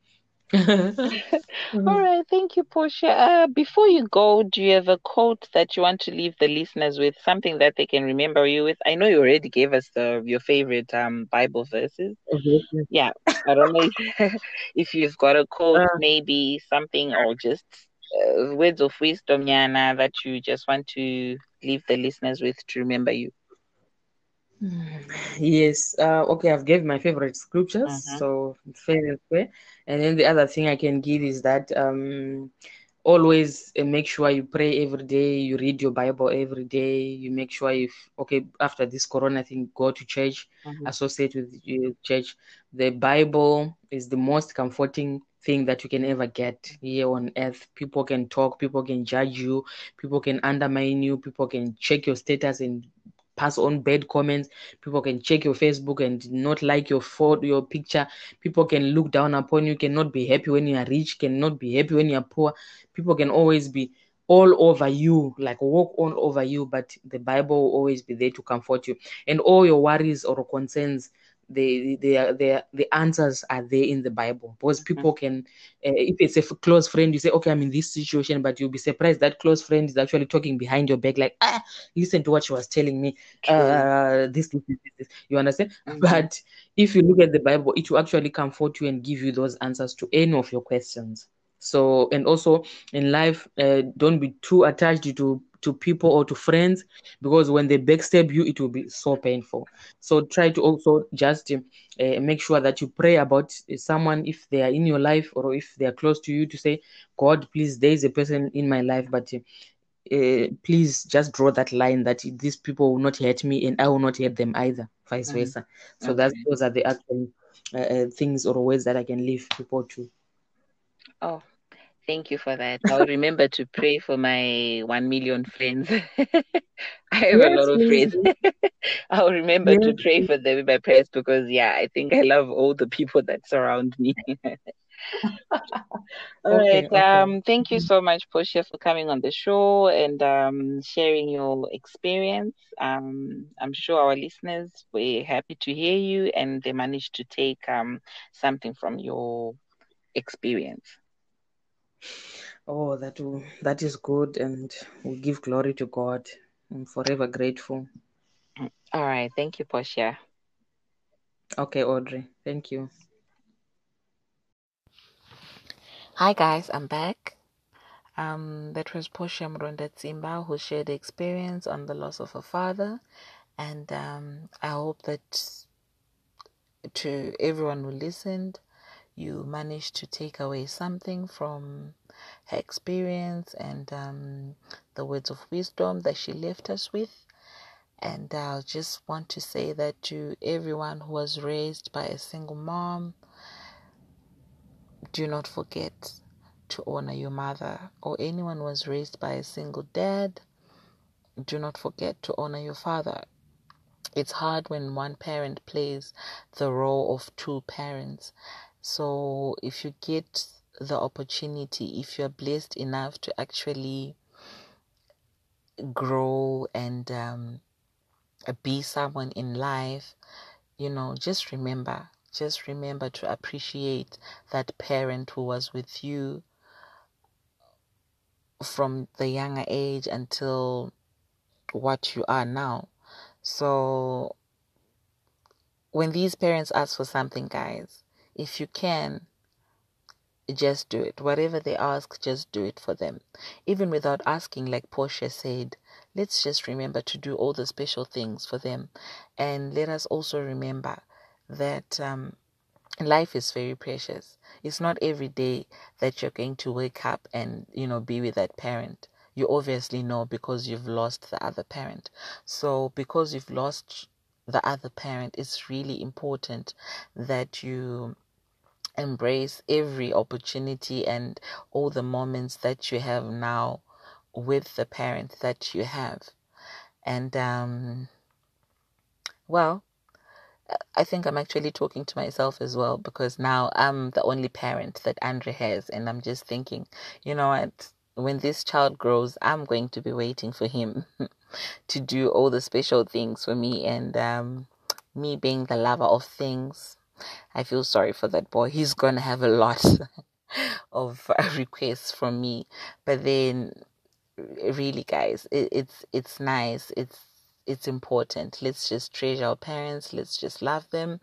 All right, thank you, Portia. Uh, before you go, do you have a quote that you want to leave the listeners with? Something that they can remember you with? I know you already gave us the your favorite um Bible verses. Obviously. Yeah, I don't know if, [laughs] [laughs] if you've got a quote, Uh, maybe something, or just uh, words of wisdom, Yana, that you just want to leave the listeners with to remember you. [sighs] Yes. Uh, okay, I've gave my favorite scriptures, Mhm. so favorite way. And then the other thing I can give is that um, always uh, make sure you pray every day, you read your Bible every day, you make sure if okay after this Corona thing, go to church, Mhm. associate with your church. The Bible is the most comforting thing that you can ever get here on earth. People can talk, people can judge you, people can undermine you, people can check your status and pass on bad comments. People can check your Facebook and not like your photo, your picture. People can look down upon you, cannot be happy when you are rich, cannot be happy when you are poor. People can always be all over you, like walk all over you, but the Bible will always be there to comfort you. And all your worries or concerns, the the the the answers are there in the Bible because Mm-hmm. people can, uh, if it's a close friend, you say, okay, I'm in this situation, but you'll be surprised that close friend is actually talking behind your back, like, ah, listen to what she was telling me, uh, this, this, this, this. You understand? Mhm. But if you look at the Bible, it will actually comfort you and give you those answers to any of your questions. So, and also in life, uh, don't be too attached to to people or to friends because when they backstab you, it will be so painful. So try to also just uh, make sure that you pray about someone if they are in your life or if they are close to you to say, God, please, there is a person in my life, but uh, please just draw that line that these people will not hurt me and I will not hurt them either, vice Mhm. versa. So that's those are the actual uh, things or ways that I can leave people to. Oh, thank you for that. I'll remember to pray for my one million friends. [laughs] I have a lot of friends. [laughs] I'll remember to pray for them in my prayers because, yeah, I think I love all the people that surround me. [laughs] All Okay, right. okay. Um, thank you so much, Portia, for coming on the show and um, sharing your experience. Um, I'm sure our listeners were happy to hear you and they managed to take um, something from your experience. Oh, that will, that is good, and we give glory to God. I'm forever grateful. All right. Thank you, Portia. Okay, Audrey. Thank you. Hi guys, I'm back. Um, that was Portia Mronda Tsimba who shared the experience on the loss of her father, and um, I hope that to everyone who listened, you managed to take away something from her experience and um, the words of wisdom that she left us with. And I just want to say that to everyone who was raised by a single mom, do not forget to honor your mother, or anyone who was raised by a single dad, do not forget to honor your father. It's hard when one parent plays the role of two parents. So if you get the opportunity, if you're blessed enough to actually grow and um, be someone in life, you know, just remember, just remember to appreciate that parent who was with you from the younger age until what you are now. So when these parents ask for something, guys, if you can, just do it. Whatever they ask, just do it for them. Even without asking, like Portia said, let's just remember to do all the special things for them. And let us also remember that um, life is very precious. It's not every day that you're going to wake up and, you know, be with that parent. You obviously know because you've lost the other parent. So, because you've lost the other parent, it's really important that you embrace every opportunity and all the moments that you have now with the parent that you have. And, um, well, I think I'm actually talking to myself as well because now I'm the only parent that Andre has, and I'm just thinking, you know what? When this child grows, I'm going to be waiting for him [laughs] to do all the special things for me. And um, me being the lover of things, I feel sorry for that boy. He's to have a lot [laughs] of [laughs] requests from me. But then, really, guys, it, it's it's nice. It's it's important. Let's just treasure our parents. Let's just love them,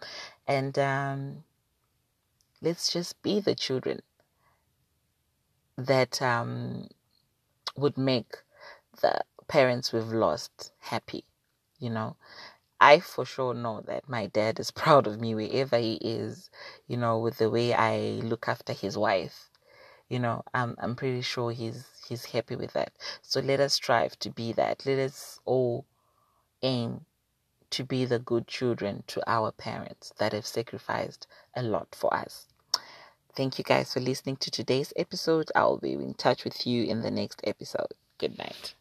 and um, let's just be the children that um, would make the parents we've lost happy. You know, I for sure know that my dad is [laughs] proud of me wherever he is. You know, with the way I look after his wife. You know, I'm I'm pretty sure he's he's happy with that. So let us strive to be that. Let us all aim to be the good children to our parents that have sacrificed a lot for us. Thank you guys for listening to today's episode. I'll be in touch with you in the next episode. Good night.